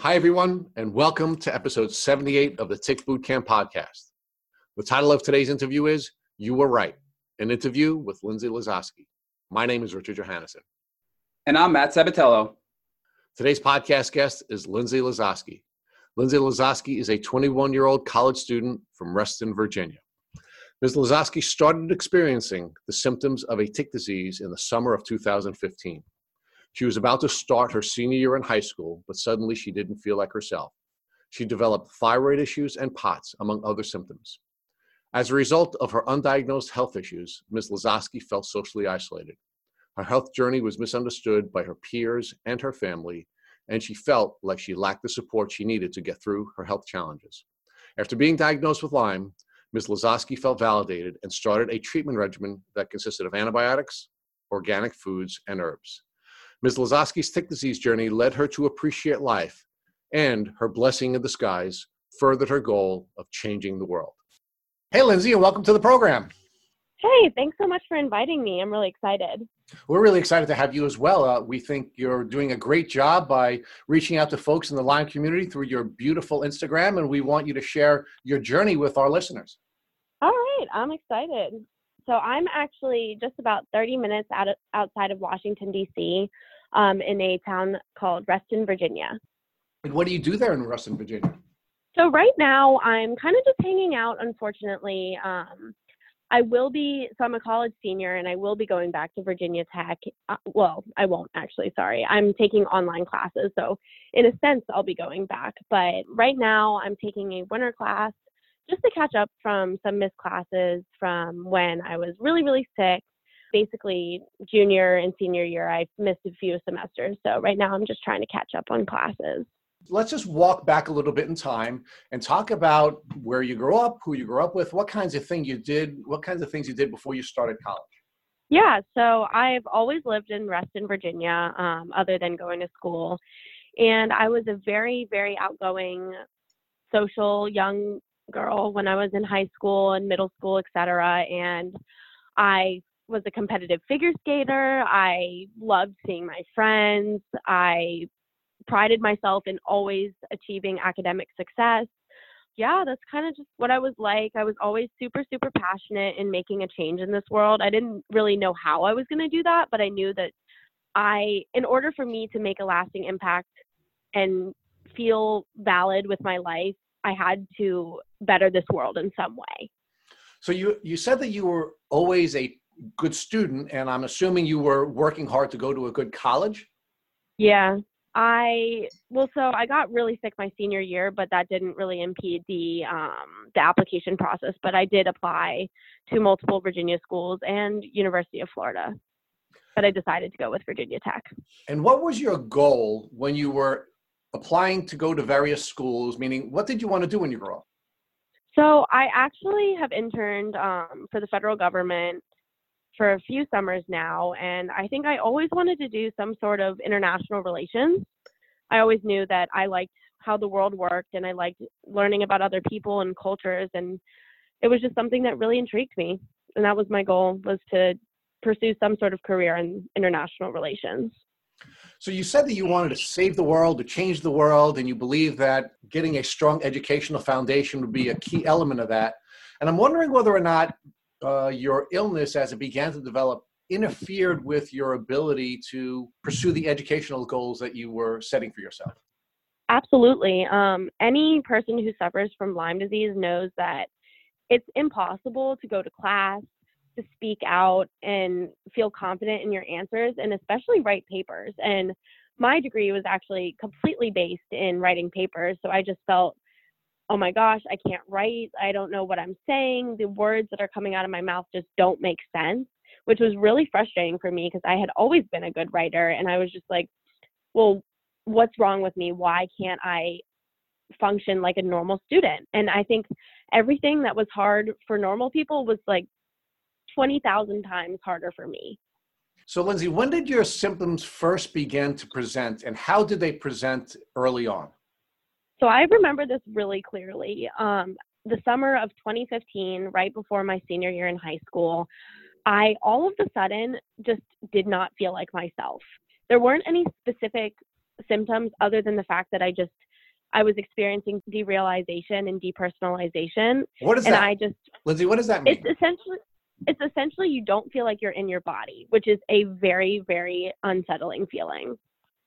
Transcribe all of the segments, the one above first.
Hi, everyone, and welcome to episode 78 of the Tick Bootcamp podcast. The title of today's interview is You Were Right, an interview with Lindsay Lazowski. My name is Richard Johannesson. And I'm Matt Sabatello. Today's podcast guest is Lindsay Lazowski. Lindsay Lazowski is a 21 year old college student from Reston, Virginia. Ms. Lazowski started experiencing the symptoms of a tick disease in the summer of 2015. She was about to start her senior year in high school, but suddenly she didn't feel like herself. She developed thyroid issues and POTS, among other symptoms. As a result of her undiagnosed health issues, Ms. Lazowski felt socially isolated. Her health journey was misunderstood by her peers and her family, and she felt like she lacked the support she needed to get through her health challenges. After being diagnosed with Lyme, Ms. Lazowski felt validated and started a treatment regimen that consisted of antibiotics, organic foods, and herbs. Ms. Lazowski's tick disease journey led her to appreciate life, and her blessing in disguise furthered her goal of changing the world. Hey, Lindsay, and welcome to the program. Hey, thanks so much for inviting me. I'm really excited. We're really excited to have you as well. Uh, we think you're doing a great job by reaching out to folks in the Lyme community through your beautiful Instagram, and we want you to share your journey with our listeners. All right, I'm excited. So I'm actually just about 30 minutes out of, outside of Washington, D.C., um, in a town called Reston, Virginia. And what do you do there in Reston, Virginia? So right now I'm kind of just hanging out, unfortunately. Um, I will be, so I'm a college senior and I will be going back to Virginia Tech. Uh, well, I won't actually, sorry. I'm taking online classes. So, in a sense, I'll be going back. But right now, I'm taking a winter class just to catch up from some missed classes from when I was really, really sick. Basically, junior and senior year, I missed a few semesters. So, right now, I'm just trying to catch up on classes let's just walk back a little bit in time and talk about where you grew up, who you grew up with, what kinds of things you did, what kinds of things you did before you started college. Yeah, so I've always lived in Reston, Virginia, um, other than going to school. And I was a very, very outgoing, social young girl when I was in high school and middle school, etc. And I was a competitive figure skater. I loved seeing my friends. I prided myself in always achieving academic success. Yeah, that's kind of just what I was like. I was always super, super passionate in making a change in this world. I didn't really know how I was going to do that, but I knew that I, in order for me to make a lasting impact and feel valid with my life, I had to better this world in some way. So you you said that you were always a good student, and I'm assuming you were working hard to go to a good college. Yeah, I well, so I got really sick my senior year, but that didn't really impede the um, the application process. But I did apply to multiple Virginia schools and University of Florida. But I decided to go with Virginia Tech. And what was your goal when you were applying to go to various schools? Meaning, what did you want to do when you grew up? So I actually have interned um, for the federal government for a few summers now, and I think I always wanted to do some sort of international relations. I always knew that I liked how the world worked and I liked learning about other people and cultures and it was just something that really intrigued me and that was my goal was to pursue some sort of career in international relations. So you said that you wanted to save the world, to change the world, and you believe that getting a strong educational foundation would be a key element of that. And I'm wondering whether or not uh, your illness as it began to develop interfered with your ability to pursue the educational goals that you were setting for yourself? Absolutely. Um, any person who suffers from Lyme disease knows that it's impossible to go to class, to speak out, and feel confident in your answers, and especially write papers. And my degree was actually completely based in writing papers. So I just felt oh my gosh, I can't write. I don't know what I'm saying. The words that are coming out of my mouth just don't make sense, which was really frustrating for me because I had always been a good writer. And I was just like, well, what's wrong with me? Why can't I function like a normal student? And I think everything that was hard for normal people was like 20,000 times harder for me. So, Lindsay, when did your symptoms first begin to present and how did they present early on? So I remember this really clearly. Um, the summer of 2015, right before my senior year in high school, I all of a sudden just did not feel like myself. There weren't any specific symptoms other than the fact that I just I was experiencing derealization and depersonalization. What is and that? I just Lindsay, what does that mean? it's essentially it's essentially you don't feel like you're in your body, which is a very, very unsettling feeling.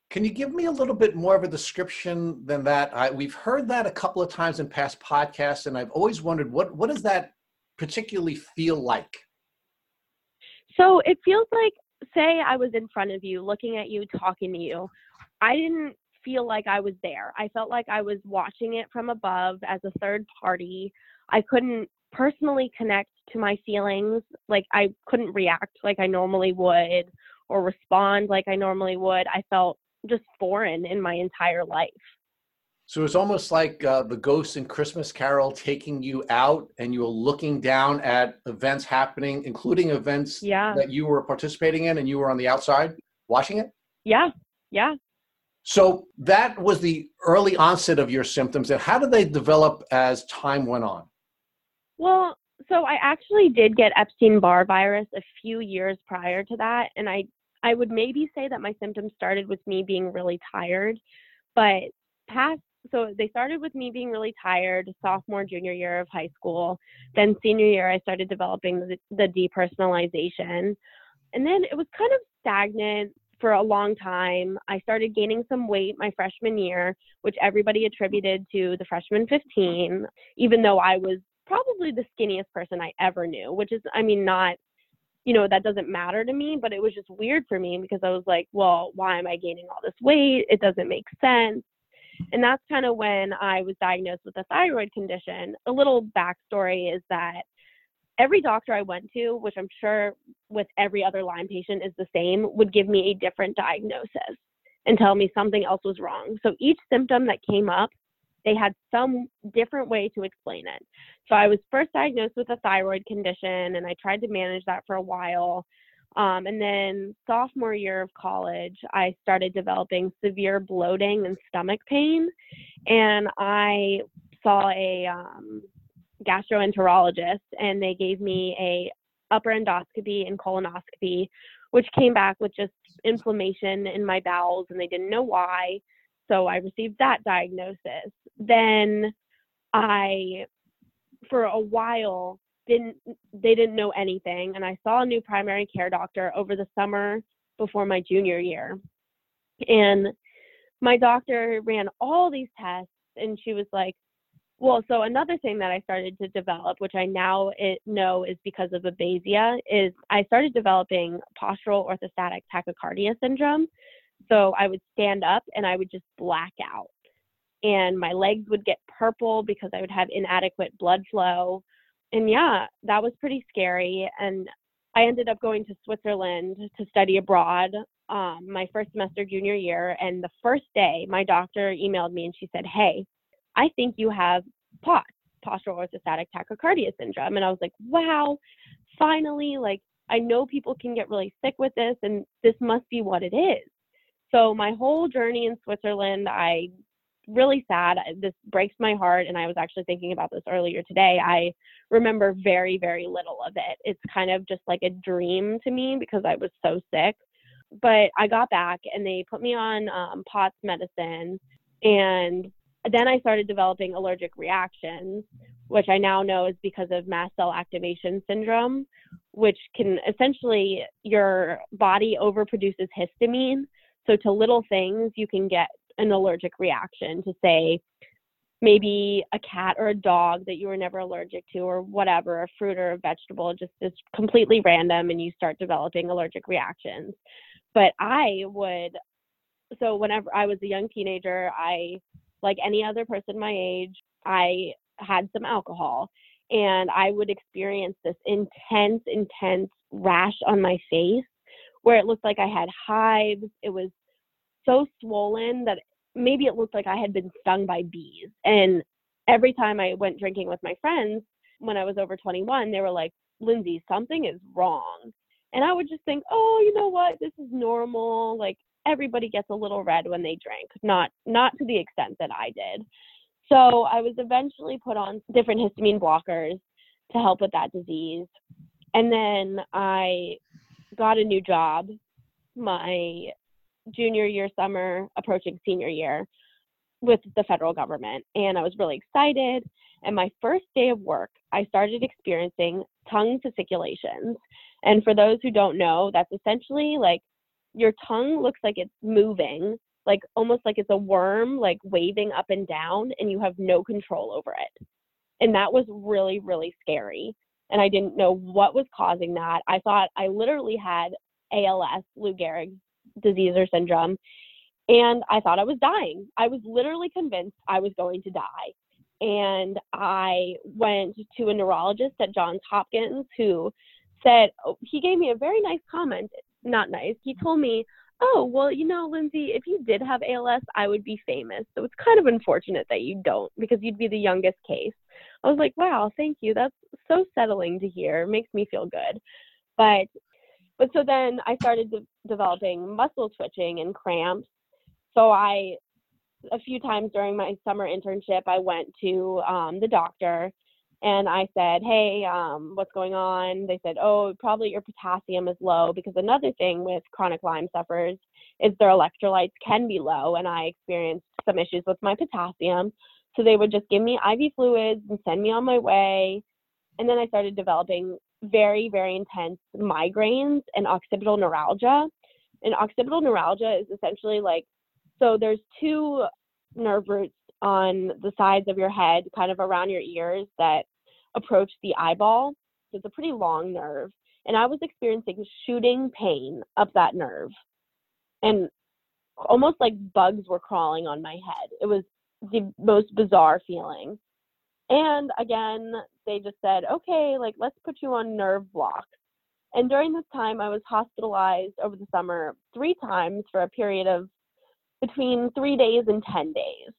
Can you give me a little bit more of a description than that? I, we've heard that a couple of times in past podcasts, and I've always wondered what what does that particularly feel like? So it feels like, say, I was in front of you, looking at you, talking to you. I didn't feel like I was there. I felt like I was watching it from above as a third party. I couldn't personally connect to my feelings. Like I couldn't react like I normally would or respond like I normally would. I felt just foreign in my entire life. So it's almost like uh, the ghost in Christmas Carol taking you out, and you were looking down at events happening, including events Yeah. that you were participating in, and you were on the outside watching it. Yeah. Yeah. So that was the early onset of your symptoms, and how did they develop as time went on? Well, so I actually did get Epstein-Barr virus a few years prior to that, and I I would maybe say that my symptoms started with me being really tired, but past so they started with me being really tired sophomore junior year of high school then senior year i started developing the, the depersonalization and then it was kind of stagnant for a long time. I started gaining some weight my freshman year which everybody attributed to the freshman 15 even though i was probably the skinniest person i ever knew which is i mean not you know that doesn't matter to me but it was just weird for me because i was like well why am i gaining all this weight it doesn't make sense and that's kind of when I was diagnosed with a thyroid condition. A little backstory is that every doctor I went to, which I'm sure with every other Lyme patient is the same, would give me a different diagnosis and tell me something else was wrong. So each symptom that came up, they had some different way to explain it. So I was first diagnosed with a thyroid condition and I tried to manage that for a while. Um, and then sophomore year of college, I started developing severe bloating and stomach pain, and I saw a um, gastroenterologist, and they gave me a upper endoscopy and colonoscopy, which came back with just inflammation in my bowels, and they didn't know why. So I received that diagnosis. Then I, for a while, didn't they didn't know anything and i saw a new primary care doctor over the summer before my junior year and my doctor ran all these tests and she was like well so another thing that i started to develop which i now know is because of Babesia is i started developing postural orthostatic tachycardia syndrome so i would stand up and i would just black out and my legs would get purple because i would have inadequate blood flow and yeah, that was pretty scary. And I ended up going to Switzerland to study abroad um, my first semester junior year. And the first day, my doctor emailed me and she said, Hey, I think you have POTS, postural orthostatic tachycardia syndrome. And I was like, wow, finally, like, I know people can get really sick with this, and this must be what it is. So, my whole journey in Switzerland, I really sad. This breaks my heart. And I was actually thinking about this earlier today. I remember very, very little of it. It's kind of just like a dream to me because I was so sick. But I got back and they put me on um, POTS medicine. And then I started developing allergic reactions, which I now know is because of mast cell activation syndrome, which can essentially your body overproduces histamine. So to little things, you can get an allergic reaction to say maybe a cat or a dog that you were never allergic to or whatever a fruit or a vegetable just is completely random and you start developing allergic reactions. But i would so whenever i was a young teenager i like any other person my age i had some alcohol and i would experience this intense intense rash on my face where it looked like i had hives it was so swollen that maybe it looked like I had been stung by bees. And every time I went drinking with my friends when I was over 21, they were like, Lindsay, something is wrong. And I would just think, oh, you know what? This is normal. Like everybody gets a little red when they drink, not not to the extent that I did. So I was eventually put on different histamine blockers to help with that disease. And then I got a new job. My junior year summer approaching senior year with the federal government and I was really excited. And my first day of work, I started experiencing tongue fasciculations. And for those who don't know, that's essentially like your tongue looks like it's moving, like almost like it's a worm, like waving up and down, and you have no control over it. And that was really, really scary. And I didn't know what was causing that. I thought I literally had ALS, Lou Gehrig's disease or syndrome, and I thought I was dying. I was literally convinced I was going to die. And I went to a neurologist at Johns Hopkins who said, oh, he gave me a very nice comment. Not nice. He told me, oh, well, you know, Lindsay, if you did have ALS, I would be famous. So it's kind of unfortunate that you don't because you'd be the youngest case. I was like, wow, thank you. That's so settling to hear. It makes me feel good. But but so then I started de- developing muscle twitching and cramps. So I a few times during my summer internship, I went to um, the doctor and I said, Hey, um, what's going on? They said, Oh, probably your potassium is low because another thing with chronic Lyme sufferers is their electrolytes can be low. And I experienced some issues with my potassium. So they would just give me IV fluids and send me on my way. And then I started developing very, very intense migraines and occipital neuralgia. And occipital neuralgia is essentially like so there's two nerve roots on the sides of your head, kind of around your ears, that approach the eyeball. It's a pretty long nerve. And I was experiencing shooting pain up that nerve. And almost like bugs were crawling on my head. It was the most bizarre feeling. And again, they just said, okay, like, let's put you on nerve blocks. And during this time, I was hospitalized over the summer three times for a period of between three days and 10 days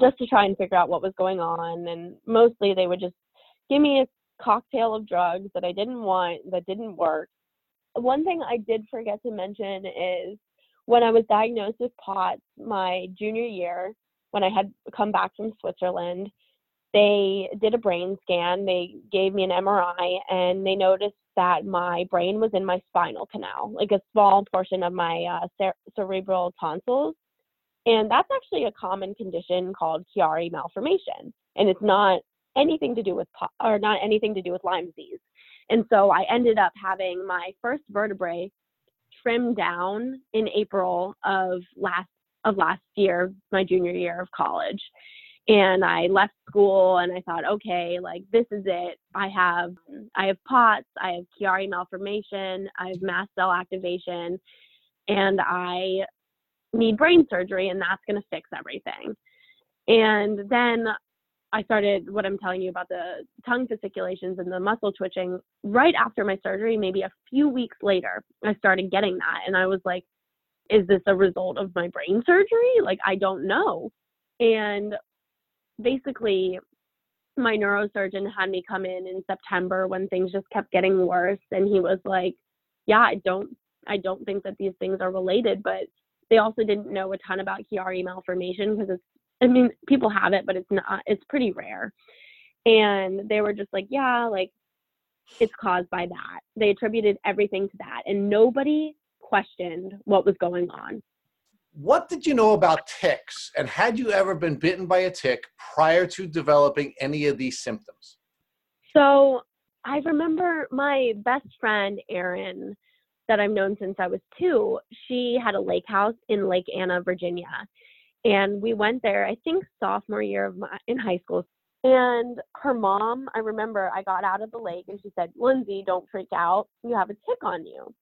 just to try and figure out what was going on. And mostly they would just give me a cocktail of drugs that I didn't want, that didn't work. One thing I did forget to mention is when I was diagnosed with POTS my junior year, when I had come back from Switzerland, they did a brain scan. They gave me an MRI and they noticed that my brain was in my spinal canal, like a small portion of my uh, cer- cerebral tonsils. And that's actually a common condition called Chiari malformation. And it's not anything to do with, or not anything to do with Lyme disease. And so I ended up having my first vertebrae trimmed down in April of last of last year, my junior year of college and I left school and I thought, okay, like this is it. I have I have POTS, I have Chiari malformation, I have mast cell activation, and I need brain surgery and that's gonna fix everything. And then I started what I'm telling you about the tongue fasciculations and the muscle twitching right after my surgery, maybe a few weeks later, I started getting that. And I was like, is this a result of my brain surgery? Like, I don't know. And basically my neurosurgeon had me come in in September when things just kept getting worse and he was like yeah I don't I don't think that these things are related but they also didn't know a ton about Chiari malformation because it's I mean people have it but it's not it's pretty rare. And they were just like yeah like it's caused by that. They attributed everything to that and nobody questioned what was going on. What did you know about ticks and had you ever been bitten by a tick prior to developing any of these symptoms? So i remember my best friend erin that i've known since i was two she had a lake house in lake anna virginia and we went there i think sophomore year of my in high school and her mom i remember i got out of the lake and she said lindsay don't freak out you have a tick on you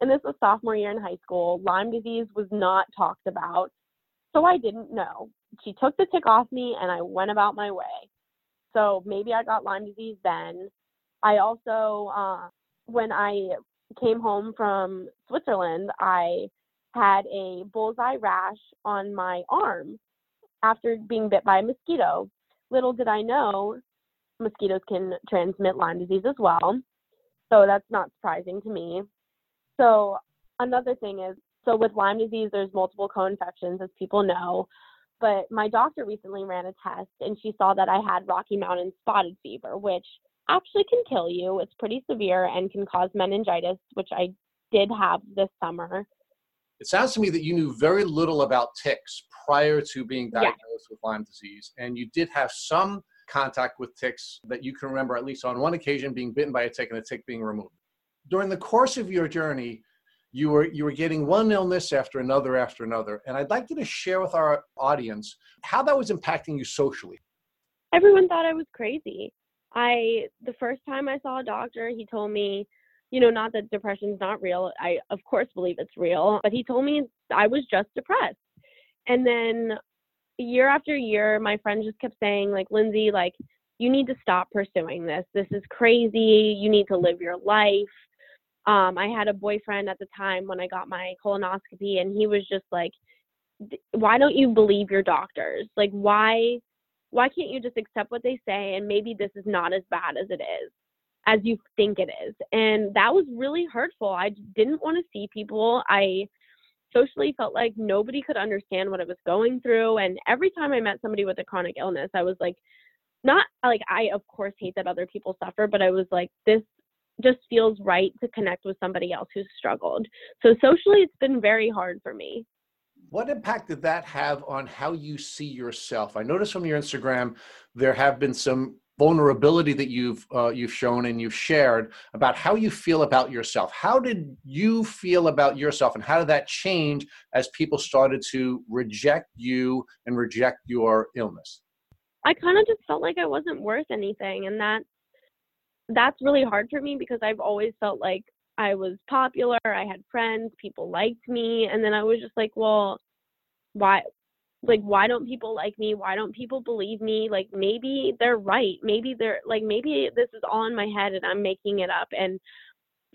and this was sophomore year in high school. Lyme disease was not talked about. So I didn't know. She took the tick off me and I went about my way. So maybe I got Lyme disease then. I also, uh, when I came home from Switzerland, I had a bullseye rash on my arm after being bit by a mosquito. Little did I know mosquitoes can transmit Lyme disease as well. So that's not surprising to me. So another thing is, so with Lyme disease, there's multiple co-infections, as people know. But my doctor recently ran a test, and she saw that I had Rocky Mountain spotted fever, which actually can kill you. It's pretty severe and can cause meningitis, which I did have this summer. It sounds to me that you knew very little about ticks prior to being Yeah. diagnosed with Lyme disease, and you did have some contact with ticks that you can remember, at least on one occasion, being bitten by a tick and a tick being removed. During the course of your journey, you were you were getting one illness after another after another, and I'd like you to share with our audience how that was impacting you socially. everyone thought I was crazy. I the first time I saw a doctor, he told me, you know, not that depression's not real. I of course believe it's real, but he told me I was just depressed. And then year after year, my friends just kept saying like, "Lindsay, like you need to stop pursuing this. This is crazy. You need to live your life." Um, I had a boyfriend at the time when I got my colonoscopy, and he was just like, "Why don't you believe your doctors? Like, why why can't you just accept what they say and maybe this is not as bad as it is as you think it is and that was really hurtful i didn't want to see people i socially felt like nobody could understand what i was going through and every time i met somebody with a chronic illness i was like not like i of course hate that other people suffer but i was like this just feels right to connect with somebody else who's struggled so socially it's been very hard for me What impact did that have on how you see yourself? I noticed from your Instagram there have been some vulnerability that you've uh, you've shown and you've shared about how you feel about yourself. How did you feel about yourself, and how did that change as people started to reject you and reject your illness? I kind of just felt like I wasn't worth anything and that that's really hard for me because I've always felt like I was popular, I had friends, people liked me and then I was just like, well, why like why don't people like me? Why don't people believe me? Like maybe they're right. Maybe they're like maybe this is all in my head and I'm making it up and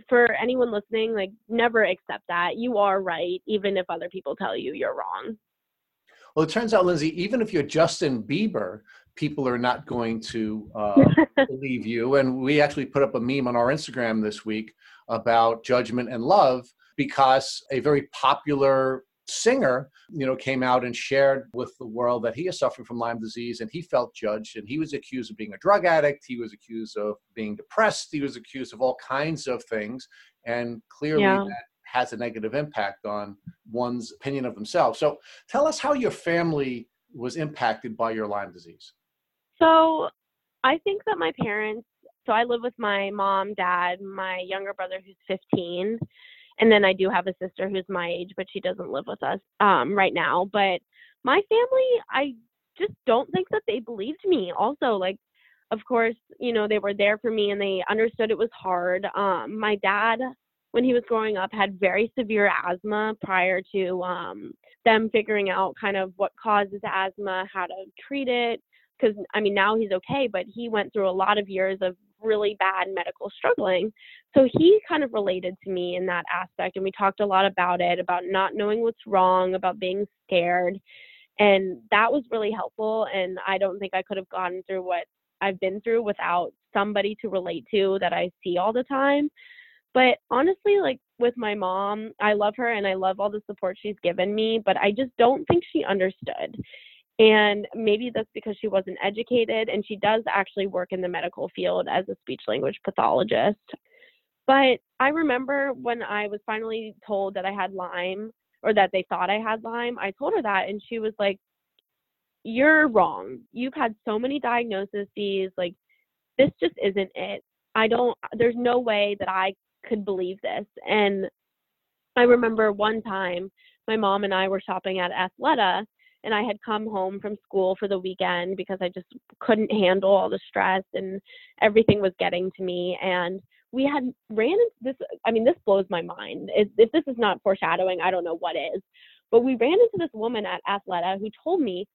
for anyone listening, like never accept that. You are right even if other people tell you you're wrong. Well, it turns out, Lindsay, even if you're Justin Bieber, people are not going to uh, believe you. And we actually put up a meme on our Instagram this week about judgment and love because a very popular singer, you know, came out and shared with the world that he is suffering from Lyme disease and he felt judged and he was accused of being a drug addict, he was accused of being depressed, he was accused of all kinds of things and clearly Yeah. that has a negative impact on one's opinion of themselves. So tell us how your family was impacted by your Lyme disease. So I think that my parents, so I live with my mom, dad, my younger brother who's 15, and then I do have a sister who's my age, but she doesn't live with us um, right now. But my family, I just don't think that they believed me. Also, like, of course, you know, they were there for me and they understood it was hard. Um, my dad, when he was growing up, had very severe asthma prior to um, them figuring out kind of what causes asthma, how to treat it because I mean now he's okay, but he went through a lot of years of really bad medical struggling. So he kind of related to me in that aspect, and we talked a lot about it, about not knowing what's wrong, about being scared, and that was really helpful. And I don't think I could have gone through what I've been through without somebody to relate to that I see all the time. But honestly, like with my mom, I love her and I love all the support she's given me, but I just don't think she understood. And maybe that's because she wasn't educated and she does actually work in the medical field as a speech language pathologist. But I remember when I was finally told that I had Lyme or that they thought I had Lyme, I told her that and she was like, You're wrong. You've had so many diagnoses, like, this just isn't it. I don't, there's no way that I could believe this. And I remember one time my mom and I were shopping at Athleta and I had come home from school for the weekend because I just couldn't handle all the stress and everything was getting to me. And we had ran into this. I mean, this blows my mind. If, if this is not foreshadowing, I don't know what is. But we ran into this woman at Athleta who told me,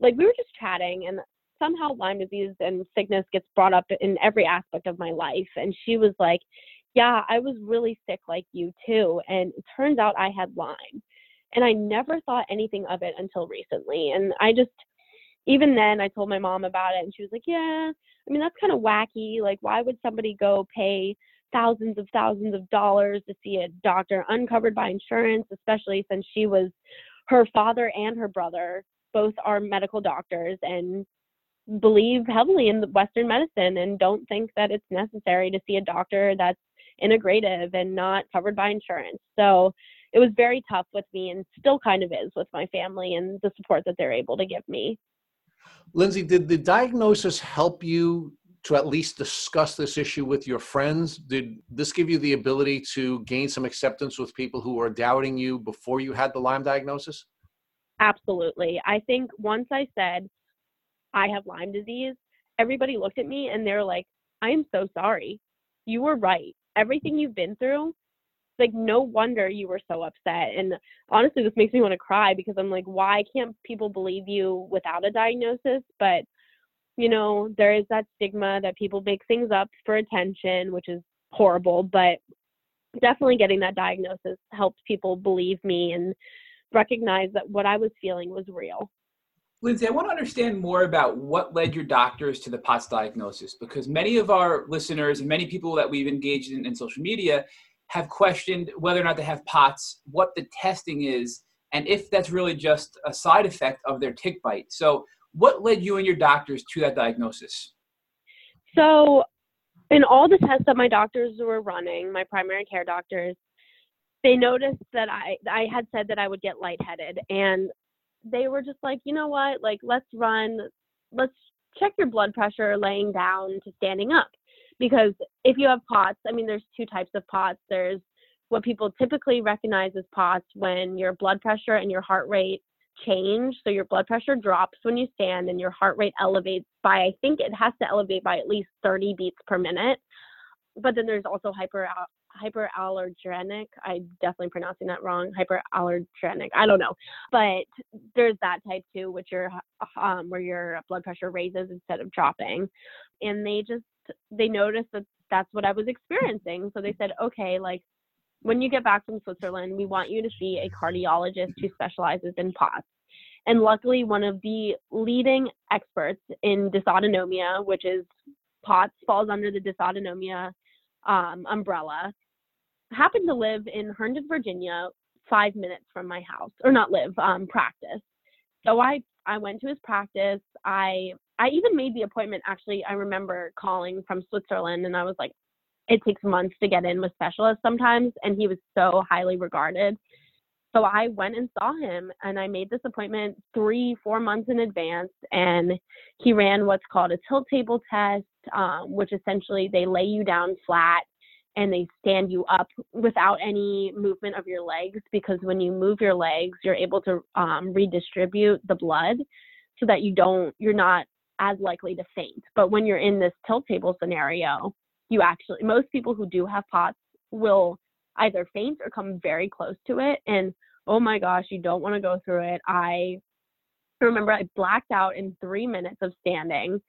like, we were just chatting, and somehow Lyme disease and sickness gets brought up in every aspect of my life. And she was like, Yeah, I was really sick like you too. And it turns out I had Lyme and I never thought anything of it until recently. And I just, even then, I told my mom about it, and she was like, "Yeah, I mean that's kind of wacky. Like, why would somebody go pay thousands of thousands of dollars to see a doctor uncovered by insurance, especially since she was, her father and her brother both are medical doctors and believe heavily in Western medicine and don't think that it's necessary to see a doctor that's integrative and not covered by insurance. So it was very tough with me and still kind of is with my family and the support that they're able to give me. Lindsay, did the diagnosis help you to at least discuss this issue with your friends? Did this give you the ability to gain some acceptance with people who were doubting you before you had the Lyme diagnosis? Absolutely. I think once I said I have Lyme disease, everybody looked at me and they're like, I am so sorry. You were right. Everything you've been through, like no wonder you were so upset and honestly this makes me want to cry because i'm like why can't people believe you without a diagnosis? But you know there is that stigma that people make things up for attention which is horrible but definitely getting that diagnosis helped people believe me and recognize that what i was feeling was real. Lindsay, I want to understand more about what led your doctors to the POTS diagnosis because many of our listeners and many people that we've engaged in, in social media have questioned whether or not they have POTS, what the testing is, and if that's really just a side effect of their tick bite. So, what led you and your doctors to that diagnosis? So, in all the tests that my doctors were running, my primary care doctors, they noticed that I I had said that I would get lightheaded, and they were just like, you know what, like let's run, let's check your blood pressure laying down to standing up because if you have POTS, I mean, there's two types of POTS. There's what people typically recognize as POTS when your blood pressure and your heart rate change. So your blood pressure drops when you stand and your heart rate elevates by, I think it has to elevate by at least 30 beats per minute. But then there's also hyper hyperallergenic. I'm definitely pronouncing that wrong. Hyperallergenic. I don't know, but there's that type too, which your um, where your blood pressure raises instead of dropping, and they just they noticed that that's what I was experiencing. So they said, okay, like when you get back from Switzerland, we want you to see a cardiologist who specializes in POTS. And luckily, one of the leading experts in dysautonomia, which is POTS, falls under the dysautonomia um, umbrella, happened to live in Herndon, Virginia, five minutes from my house, or not live, um, practice. So I I went to his practice. I I even made the appointment. Actually, I remember calling from Switzerland, and I was like, it takes months to get in with specialists sometimes, and he was so highly regarded. So I went and saw him, and I made this appointment three, four months in advance, and he ran what's called a tilt table test, um, which essentially they lay you down flat and they stand you up without any movement of your legs because when you move your legs you're able to um, redistribute the blood so that you don't you're not as likely to faint but when you're in this tilt table scenario you actually most people who do have pots will either faint or come very close to it and oh my gosh you don't want to go through it i remember i blacked out in three minutes of standing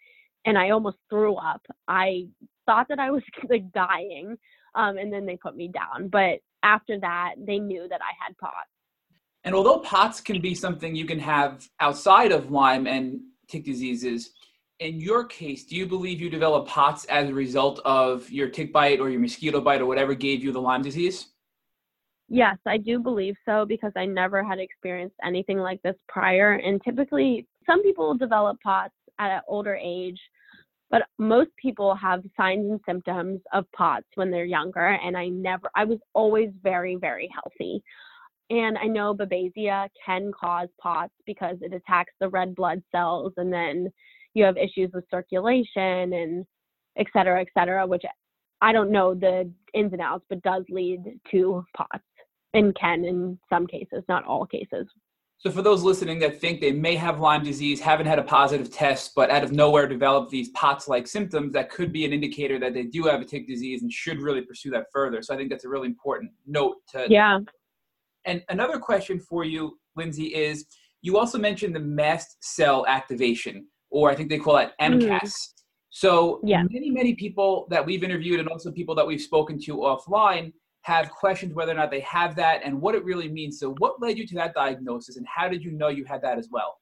and i almost threw up i thought that i was like dying um, and then they put me down. But after that, they knew that I had POTS. And although POTS can be something you can have outside of Lyme and tick diseases, in your case, do you believe you developed POTS as a result of your tick bite or your mosquito bite or whatever gave you the Lyme disease? Yes, I do believe so because I never had experienced anything like this prior. And typically, some people develop POTS at an older age but most people have signs and symptoms of POTS when they're younger, and I never, I was always very, very healthy. And I know Babesia can cause POTS because it attacks the red blood cells, and then you have issues with circulation and et cetera, et cetera, which I don't know the ins and outs, but does lead to POTS and can in some cases, not all cases. So, for those listening that think they may have Lyme disease, haven't had a positive test, but out of nowhere develop these POTS like symptoms, that could be an indicator that they do have a tick disease and should really pursue that further. So, I think that's a really important note to. Yeah. And another question for you, Lindsay, is you also mentioned the mast cell activation, or I think they call that MCAS. Mm. So, yeah. many, many people that we've interviewed and also people that we've spoken to offline have questions whether or not they have that and what it really means. So, what led you to that diagnosis, and how did you know you had that as well?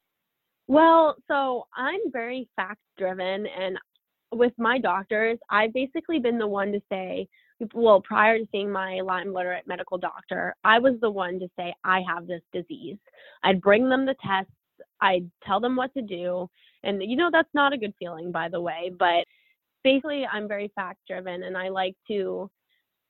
Well, so I'm very fact driven, and with my doctors, I've basically been the one to say, well, prior to seeing my Lyme literate medical doctor, I was the one to say, I have this disease. I'd bring them the tests, I'd tell them what to do. And, you know, that's not a good feeling, by the way, but basically, I'm very fact driven and I like to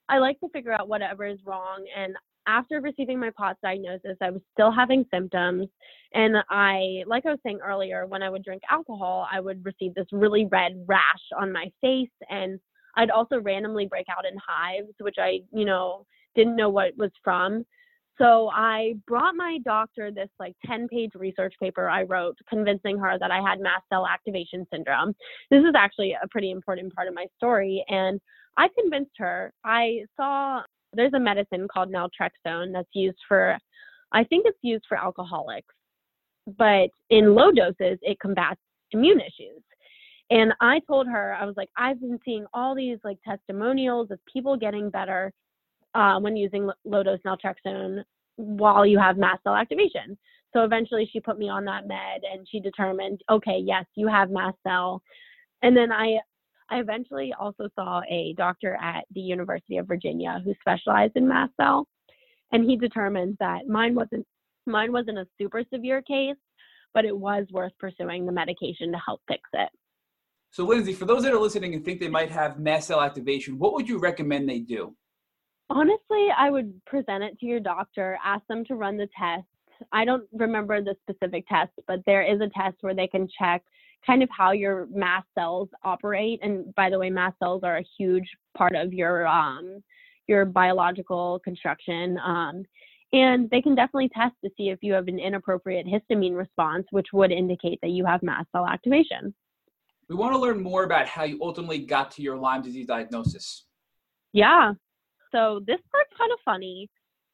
I like to figure out whatever is wrong. And after receiving my POTS diagnosis, I was still having symptoms. And I, like I was saying earlier, when I would drink alcohol, I would receive this really red rash on my face. And I'd also randomly break out in hives, which I, you know, didn't know what was from. So I brought my doctor this like 10 page research paper I wrote convincing her that I had mast cell activation syndrome. This is actually a pretty important part of my story. And I convinced her. I saw there's a medicine called naltrexone that's used for, I think it's used for alcoholics, but in low doses, it combats immune issues. And I told her, I was like, I've been seeing all these like testimonials of people getting better uh, when using low dose naltrexone while you have mast cell activation. So eventually she put me on that med and she determined, okay, yes, you have mast cell. And then I I eventually also saw a doctor at the University of Virginia who specialized in mast cell, and he determined that mine wasn't mine wasn't a super severe case, but it was worth pursuing the medication to help fix it. So, Lindsay, for those that are listening and think they might have mast cell activation, what would you recommend they do? Honestly, I would present it to your doctor, ask them to run the test. I don't remember the specific test, but there is a test where they can check kind of how your mast cells operate. And by the way, mast cells are a huge part of your um, your biological construction. Um, and they can definitely test to see if you have an inappropriate histamine response, which would indicate that you have mast cell activation. We want to learn more about how you ultimately got to your Lyme disease diagnosis. Yeah. So this part's kind of funny.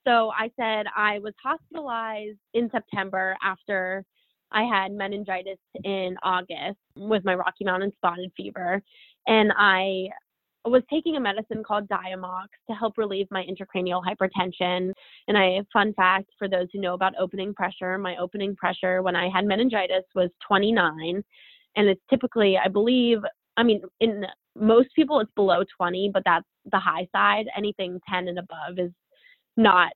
So I said I was hospitalized in September after I had meningitis in August with my Rocky Mountain spotted fever. And I was taking a medicine called Diamox to help relieve my intracranial hypertension. And I, fun fact for those who know about opening pressure, my opening pressure when I had meningitis was 29. And it's typically, I believe, I mean, in most people it's below 20, but that's the high side. Anything 10 and above is not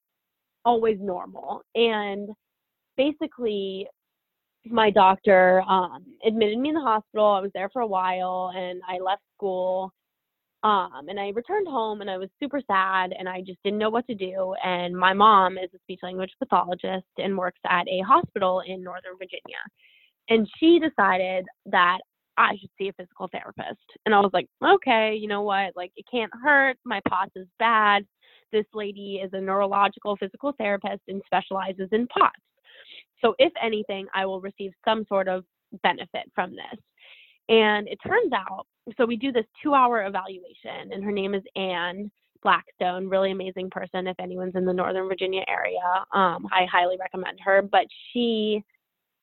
always normal. And basically, my doctor um, admitted me in the hospital. I was there for a while and I left school. Um, and I returned home and I was super sad and I just didn't know what to do. And my mom is a speech language pathologist and works at a hospital in Northern Virginia. And she decided that I should see a physical therapist. And I was like, okay, you know what? Like, it can't hurt. My POTS is bad. This lady is a neurological physical therapist and specializes in POTS. So, if anything, I will receive some sort of benefit from this. And it turns out, so we do this two hour evaluation, and her name is Anne Blackstone, really amazing person. If anyone's in the Northern Virginia area, um, I highly recommend her. But she,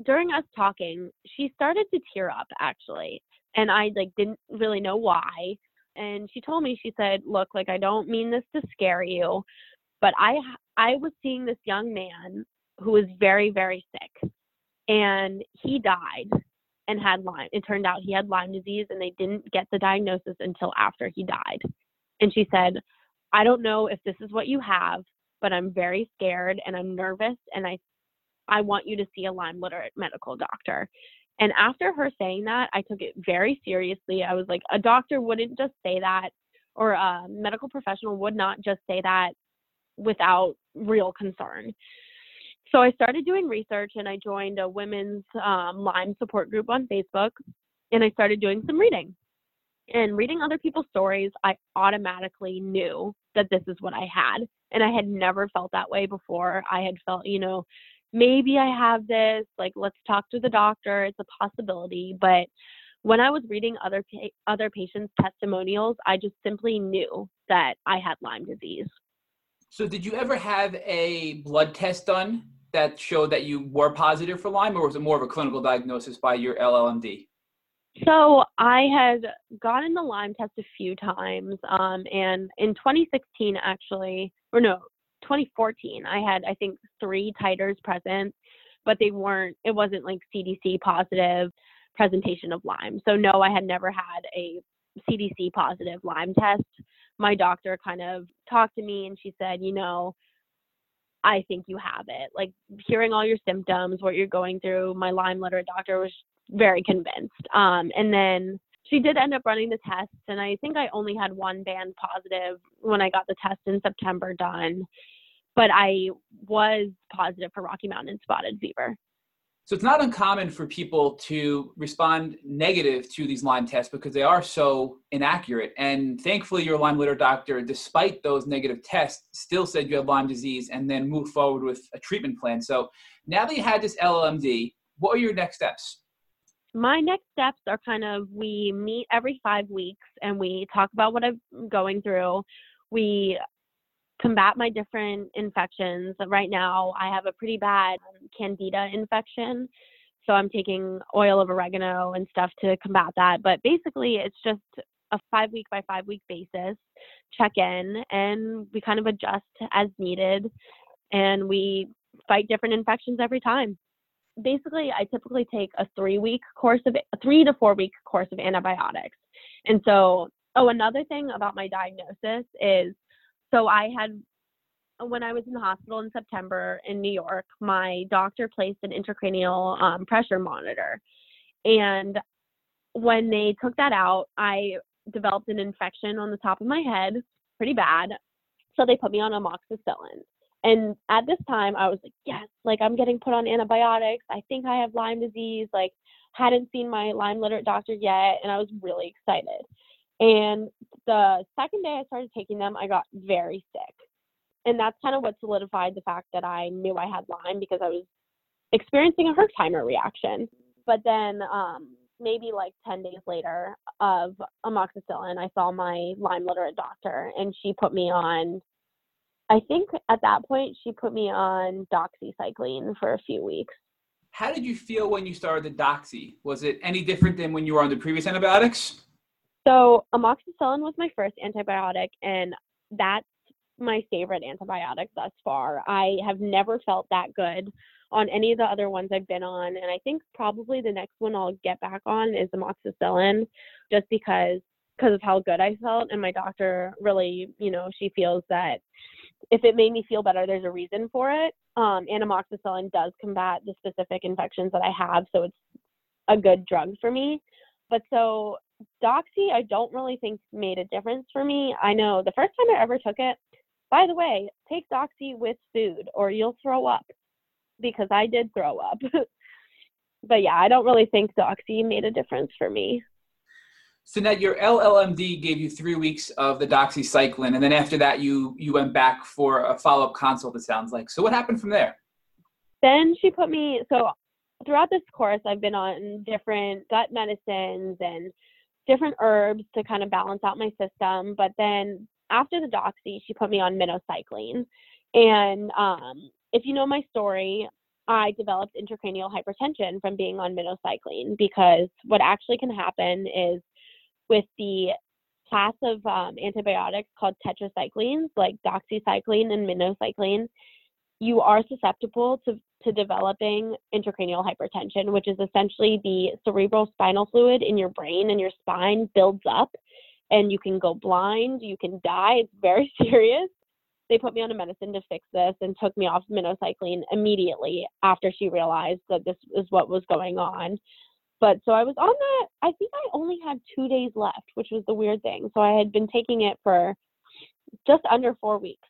during us talking, she started to tear up actually, and I like didn't really know why. And she told me, she said, "Look, like I don't mean this to scare you, but I I was seeing this young man who was very, very sick. And he died and had Lyme. It turned out he had Lyme disease and they didn't get the diagnosis until after he died. And she said, I don't know if this is what you have, but I'm very scared and I'm nervous and I I want you to see a Lyme literate medical doctor. And after her saying that, I took it very seriously. I was like, a doctor wouldn't just say that, or a medical professional would not just say that without real concern so I started doing research and I joined a women's um, Lyme support group on Facebook and I started doing some reading. And reading other people's stories, I automatically knew that this is what I had. And I had never felt that way before. I had felt, you know, maybe I have this, like, let's talk to the doctor, it's a possibility. But when I was reading other pa- other patients' testimonials, I just simply knew that I had Lyme disease. So, did you ever have a blood test done that showed that you were positive for Lyme, or was it more of a clinical diagnosis by your LLMD? So I had gotten the Lyme test a few times, um, and in 2016, actually, or no, 2014, I had I think three titers present, but they weren't. It wasn't like CDC positive presentation of Lyme. So no, I had never had a CDC positive Lyme test. My doctor kind of talked to me, and she said, you know, I think you have it. Like hearing all your symptoms, what you're going through, my Lyme literate doctor was very convinced. Um, and then she did end up running the tests, and I think I only had one band positive when I got the test in September done. But I was positive for Rocky Mountain spotted fever. So it's not uncommon for people to respond negative to these Lyme tests because they are so inaccurate. And thankfully, your Lyme literate doctor, despite those negative tests, still said you had Lyme disease and then moved forward with a treatment plan. So now that you had this LLMD, what are your next steps? My next steps are kind of we meet every five weeks and we talk about what I'm going through. We combat my different infections. Right now, I have a pretty bad candida infection. So I'm taking oil of oregano and stuff to combat that. But basically, it's just a five week by five week basis, check in, and we kind of adjust as needed. And we fight different infections every time. Basically, I typically take a three week course of three to four week course of antibiotics. And so, oh, another thing about my diagnosis is so I had when I was in the hospital in September in New York, my doctor placed an intracranial um, pressure monitor. And when they took that out, I developed an infection on the top of my head, pretty bad. So they put me on amoxicillin. And at this time, I was like, yes, like I'm getting put on antibiotics. I think I have Lyme disease. Like, hadn't seen my Lyme literate doctor yet. And I was really excited. And the second day I started taking them, I got very sick. And that's kind of what solidified the fact that I knew I had Lyme because I was experiencing a Herxheimer reaction. But then um, maybe like 10 days later of amoxicillin, I saw my Lyme literate doctor and she put me on, I think at that point, she put me on doxycycline for a few weeks. How did you feel when you started the doxy? Was it any different than when you were on the previous antibiotics? So amoxicillin was my first antibiotic, and that's my favorite antibiotic thus far. I have never felt that good on any of the other ones I've been on, and I think probably the next one I'll get back on is amoxicillin, just because because of how good I felt. And my doctor really, you know, she feels that if it made me feel better, there's a reason for it. Um, and amoxicillin does combat the specific infections that I have, so it's a good drug for me. But so Doxy, I don't really think made a difference for me. I know the first time I ever took it, by the way, take Doxy with food or you'll throw up because I did throw up. but yeah, I don't really think Doxy made a difference for me. So now your LLMD gave you three weeks of the doxycycline, and then after that, you you went back for a follow up consult. It sounds like. So what happened from there? Then she put me. So throughout this course, I've been on different gut medicines and different herbs to kind of balance out my system. But then after the doxy, she put me on minocycline. And um, if you know my story, I developed intracranial hypertension from being on minocycline because what actually can happen is with the class of um, antibiotics called tetracyclines, like doxycycline and minocycline, you are susceptible to, to developing intracranial hypertension, which is essentially the cerebral spinal fluid in your brain and your spine builds up and you can go blind, you can die. It's very serious. They put me on a medicine to fix this and took me off minocycline immediately after she realized that this is what was going on. But so I was on that, I think I only had two days left, which was the weird thing. So I had been taking it for just under four weeks.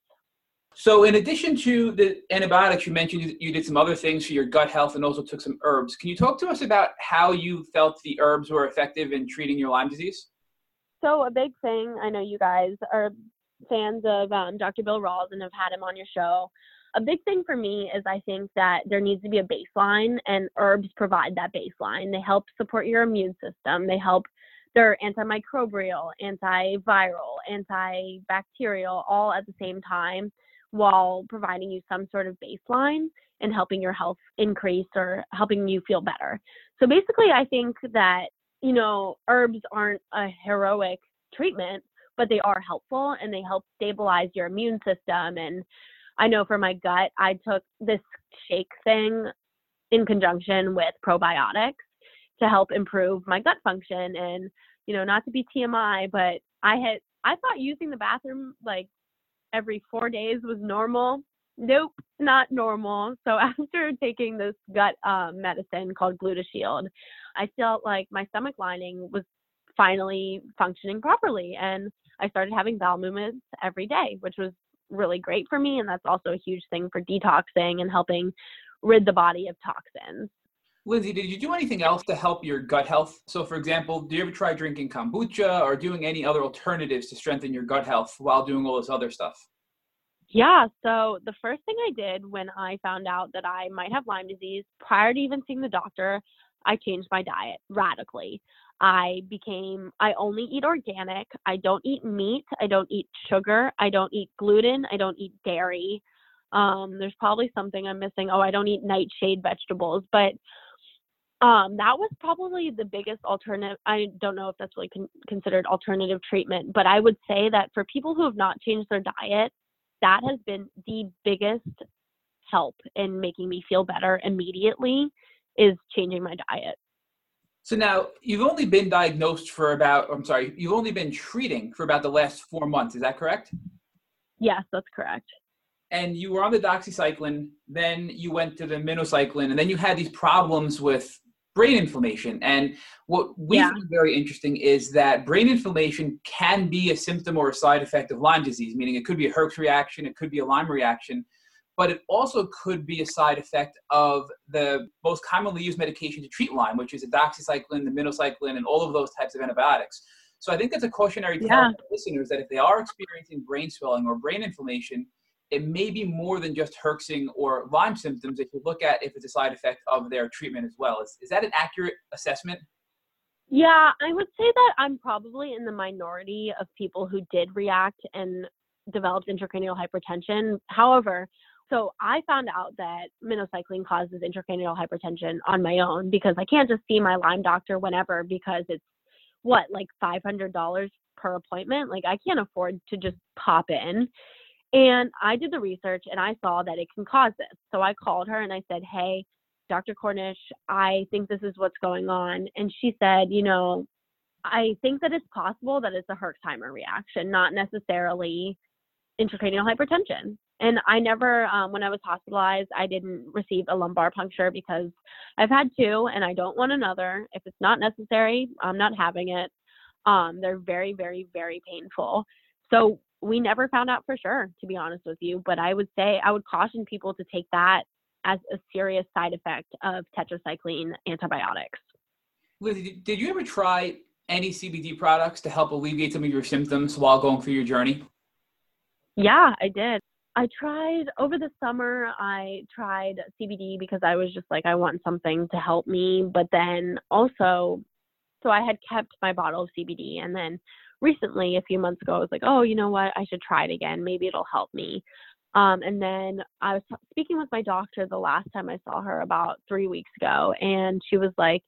So, in addition to the antibiotics, you mentioned you did some other things for your gut health and also took some herbs. Can you talk to us about how you felt the herbs were effective in treating your Lyme disease? So, a big thing, I know you guys are fans of um, Dr. Bill Rawls and have had him on your show. A big thing for me is I think that there needs to be a baseline, and herbs provide that baseline. They help support your immune system, they help they're antimicrobial, antiviral, antibacterial, all at the same time while providing you some sort of baseline and helping your health increase or helping you feel better. So basically, I think that, you know, herbs aren't a heroic treatment, but they are helpful and they help stabilize your immune system. And I know for my gut, I took this shake thing in conjunction with probiotics to help improve my gut function. And, you know, not to be TMI, but I had, I thought using the bathroom like every four days was normal. Nope, not normal. So after taking this gut um, medicine called Glutashield, I felt like my stomach lining was finally functioning properly, and I started having bowel movements every day, which was really great for me. And that's also a huge thing for detoxing and helping rid the body of toxins. Lindsay, did you do anything else to help your gut health? So, for example, do you ever try drinking kombucha or doing any other alternatives to strengthen your gut health while doing all this other stuff? Yeah, so the first thing I did when I found out that I might have Lyme disease, prior to even seeing the doctor, I changed my diet radically. I became, I only eat organic. I don't eat meat. I don't eat sugar. I don't eat gluten. I don't eat dairy. Um, there's probably something I'm missing. Oh, I don't eat nightshade vegetables. But um, that was probably the biggest alternative. I don't know if that's really con- considered alternative treatment, but I would say that for people who have not changed their diet, that has been the biggest help in making me feel better immediately is changing my diet. So now you've only been diagnosed for about, I'm sorry, you've only been treating for about the last four months. Is that correct? Yes, that's correct. And you were on the doxycycline, then you went to the minocycline, and then you had these problems with brain inflammation. And what we yeah. find very interesting is that brain inflammation can be a symptom or a side effect of Lyme disease, meaning it could be a Herx reaction, it could be a Lyme reaction, but it also could be a side effect of the most commonly used medication to treat Lyme, which is a doxycycline, the minocycline, and all of those types of antibiotics. So I think that's a cautionary tale yeah. to listeners that if they are experiencing brain swelling or brain inflammation, it may be more than just herxing or Lyme symptoms if you look at if it's a side effect of their treatment as well. Is, is that an accurate assessment? Yeah, I would say that I'm probably in the minority of people who did react and developed intracranial hypertension. However, so I found out that minocycline causes intracranial hypertension on my own because I can't just see my Lyme doctor whenever because it's what like $500 per appointment. Like I can't afford to just pop in. And I did the research and I saw that it can cause this. So I called her and I said, Hey, Dr. Cornish, I think this is what's going on. And she said, You know, I think that it's possible that it's a Herxheimer reaction, not necessarily intracranial hypertension. And I never, um, when I was hospitalized, I didn't receive a lumbar puncture because I've had two and I don't want another. If it's not necessary, I'm not having it. Um, they're very, very, very painful. So we never found out for sure, to be honest with you. But I would say I would caution people to take that as a serious side effect of tetracycline antibiotics. Lizzie, did you ever try any CBD products to help alleviate some of your symptoms while going through your journey? Yeah, I did. I tried over the summer, I tried CBD because I was just like, I want something to help me. But then also, so I had kept my bottle of CBD and then recently, a few months ago, I was like, oh, you know what? I should try it again. Maybe it'll help me. Um, and then I was speaking with my doctor the last time I saw her about three weeks ago, and she was like,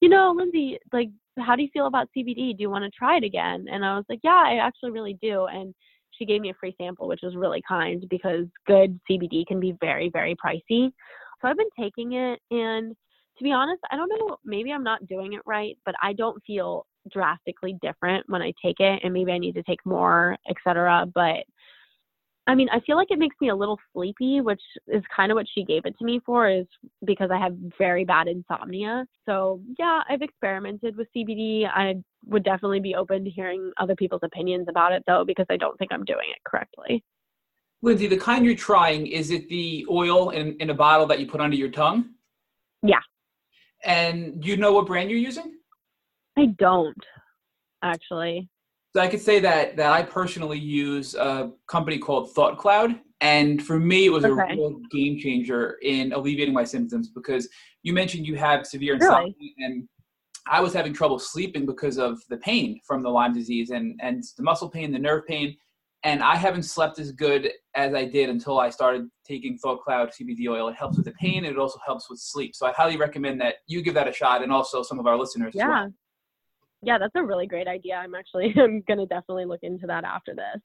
you know, Lindsay, like, how do you feel about CBD? Do you want to try it again? And I was like, yeah, I actually really do. And she gave me a free sample, which was really kind because good CBD can be very, very pricey. So I've been taking it, and to be honest, I don't know, maybe I'm not doing it right, but I don't feel drastically different when I take it and maybe I need to take more, etc. But I mean, I feel like it makes me a little sleepy, which is kind of what she gave it to me for, is because I have very bad insomnia. So, yeah, I've experimented with CBD. I would definitely be open to hearing other people's opinions about it, though, because I don't think I'm doing it correctly. Lindsay, the kind you're trying, is it the oil in, in a bottle that you put under your tongue? Yeah. And do you know what brand you're using? I don't actually. So I could say that that I personally use a company called Thought Cloud, and for me, it was okay. a real game changer in alleviating my symptoms because you mentioned you have severe insomnia, really? and I was having trouble sleeping because of the pain from the Lyme disease and and the muscle pain, the nerve pain, and I haven't slept as good as I did until I started taking Thought Cloud CBD oil. It helps with the pain, and it also helps with sleep. So I highly recommend that you give that a shot, and also some of our listeners. Yeah. Well yeah, that's a really great idea. I'm actually I'm gonna definitely look into that after this.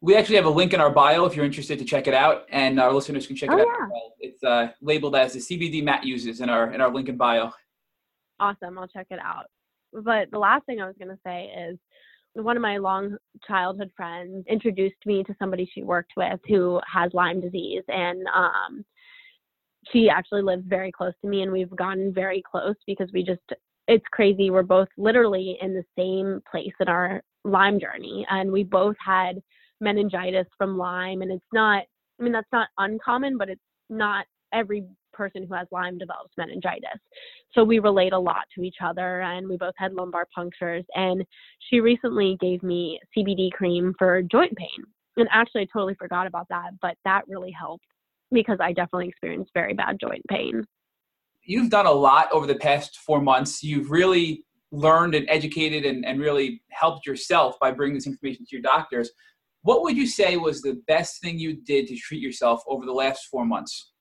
We actually have a link in our bio if you're interested to check it out, and our listeners can check oh, it out. Yeah. Well. It's uh, labeled as the CBD Matt uses in our in our link in bio. Awesome, I'll check it out. But the last thing I was gonna say is one of my long childhood friends introduced me to somebody she worked with who has Lyme disease, and um, she actually lives very close to me, and we've gotten very close because we just it's crazy. We're both literally in the same place in our Lyme journey, and we both had meningitis from Lyme, and it's not. I mean, that's not uncommon, but it's not every person who has Lyme develops meningitis. So we relate a lot to each other, and we both had lumbar punctures. And she recently gave me CBD cream for joint pain. And actually, I totally forgot about that, but that really helped because I definitely experienced very bad joint pain. You've done a lot over the past four months. You've really learned and educated and, and really helped yourself by bringing this information to your doctors. What would you say was the best thing you did to treat yourself over the last four months?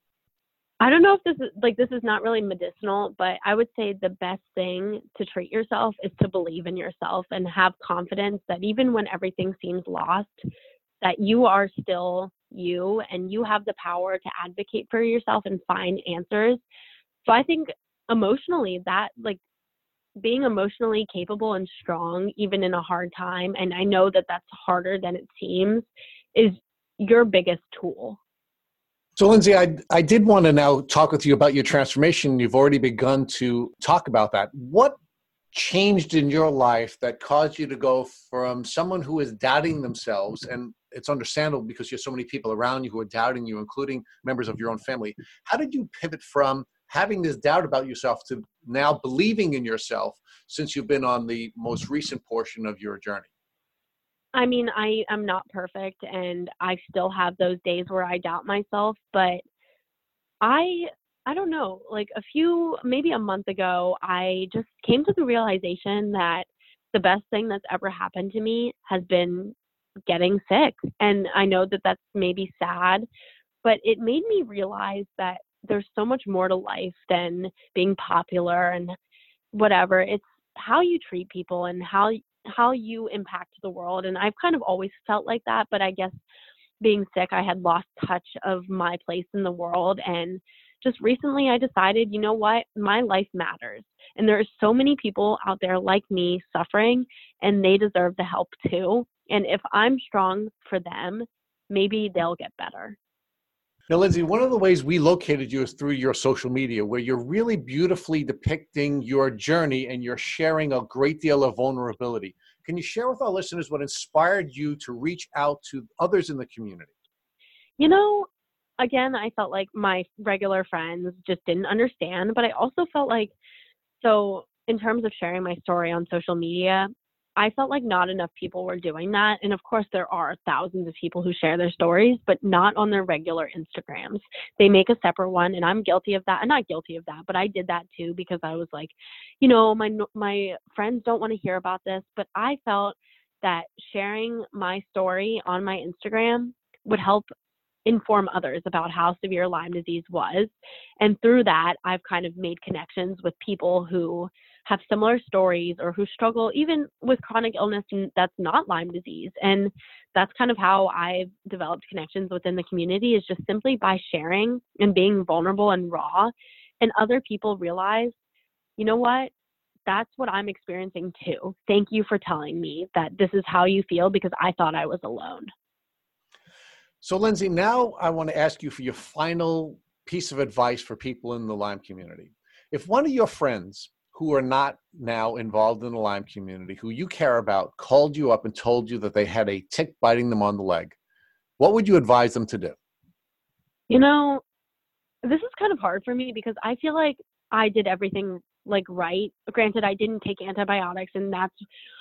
I don't know if this is like this is not really medicinal, but I would say the best thing to treat yourself is to believe in yourself and have confidence that even when everything seems lost, that you are still you and you have the power to advocate for yourself and find answers. So I think emotionally that like being emotionally capable and strong even in a hard time and I know that that's harder than it seems is your biggest tool so, Lindsay, I, I did want to now talk with you about your transformation. You've already begun to talk about that. What changed in your life that caused you to go from someone who is doubting themselves, and it's understandable because you have so many people around you who are doubting you, including members of your own family. How did you pivot from having this doubt about yourself to now believing in yourself since you've been on the most recent portion of your journey? I mean, I am not perfect and I still have those days where I doubt myself, but I I don't know, like a few maybe a month ago, I just came to the realization that the best thing that's ever happened to me has been getting sick. And I know that that's maybe sad, but it made me realize that there's so much more to life than being popular and whatever. It's how you treat people and how how you impact the world. And i've kind of always felt like that but i guess being sick i had lost touch of my place in the world. And just recently i decided you know what? My life matters. And there are so many people out there like me suffering and they deserve the help too. And if i'm strong for them maybe they'll get better now, Lindsay, one of the ways we located you is through your social media, where you're really beautifully depicting your journey and you're sharing a great deal of vulnerability. Can you share with our listeners what inspired you to reach out to others in the community? You know, again, I felt like my regular friends just didn't understand, but I also felt like, so in terms of sharing my story on social media, I felt like not enough people were doing that. And of course, there are thousands of people who share their stories, but not on their regular Instagrams. They make a separate one, and I'm guilty of that. I'm not guilty of that, but I did that too because I was like, you know, my my friends don't want to hear about this, but I felt that sharing my story on my Instagram would help inform others about how severe Lyme disease was. And through that, I've kind of made connections with people who have similar stories or who struggle even with chronic illness that's not Lyme disease. And that's kind of how I've developed connections within the community is just simply by sharing and being vulnerable and raw. And other people realize, you know what? That's what I'm experiencing too. Thank you for telling me that this is how you feel because I thought I was alone. So, Lindsay, now I want to ask you for your final piece of advice for people in the Lyme community. If one of your friends who are not now involved in the Lyme community, who you care about, called you up and told you that they had a tick biting them on the leg, what would you advise them to do? You know, this is kind of hard for me because I feel like I did everything like right. Granted, I didn't take antibiotics, and that's,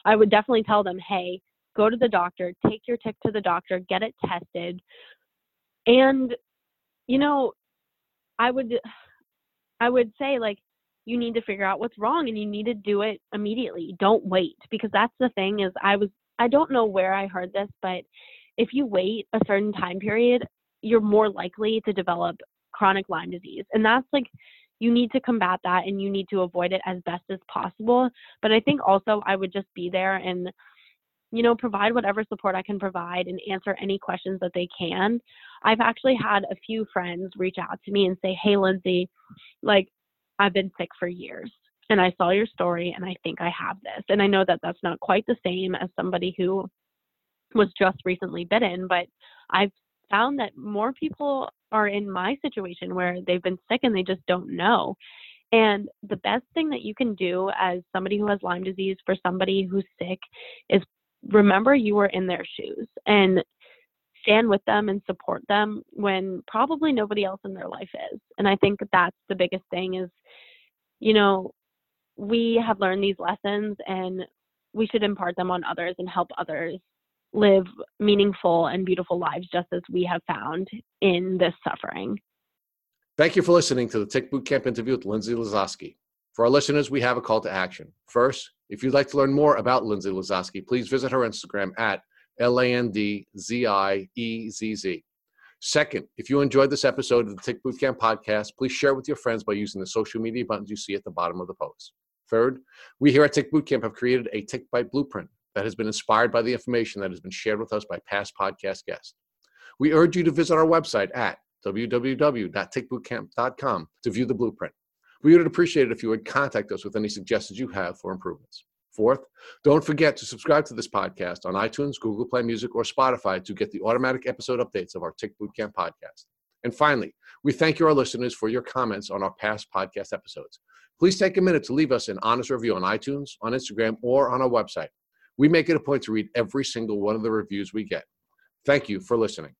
I would definitely tell them, hey, go to the doctor, take your tick to the doctor, get it tested. And you know, I would I would say like you need to figure out what's wrong and you need to do it immediately. Don't wait because that's the thing is I was I don't know where I heard this, but if you wait a certain time period, you're more likely to develop chronic Lyme disease. And that's like you need to combat that and you need to avoid it as best as possible. But I think also I would just be there and you know, provide whatever support I can provide and answer any questions that they can. I've actually had a few friends reach out to me and say, Hey, Lindsay, like, I've been sick for years and I saw your story and I think I have this. And I know that that's not quite the same as somebody who was just recently bitten, but I've found that more people are in my situation where they've been sick and they just don't know. And the best thing that you can do as somebody who has Lyme disease for somebody who's sick is remember you were in their shoes and stand with them and support them when probably nobody else in their life is. And I think that's the biggest thing is, you know, we have learned these lessons and we should impart them on others and help others live meaningful and beautiful lives just as we have found in this suffering. Thank you for listening to the Tick Bootcamp interview with Lindsay Lazowski. For our listeners, we have a call to action. First, if you'd like to learn more about Lindsay Lazowski, please visit her Instagram at L A N D Z I E Z Z. Second, if you enjoyed this episode of the Tick Bootcamp podcast, please share it with your friends by using the social media buttons you see at the bottom of the post. Third, we here at Tick Bootcamp have created a Tick Bite blueprint that has been inspired by the information that has been shared with us by past podcast guests. We urge you to visit our website at www.tickbootcamp.com to view the blueprint. We would appreciate it if you would contact us with any suggestions you have for improvements. Fourth, don't forget to subscribe to this podcast on iTunes, Google Play Music, or Spotify to get the automatic episode updates of our Tick Bootcamp podcast. And finally, we thank you, our listeners, for your comments on our past podcast episodes. Please take a minute to leave us an honest review on iTunes, on Instagram, or on our website. We make it a point to read every single one of the reviews we get. Thank you for listening.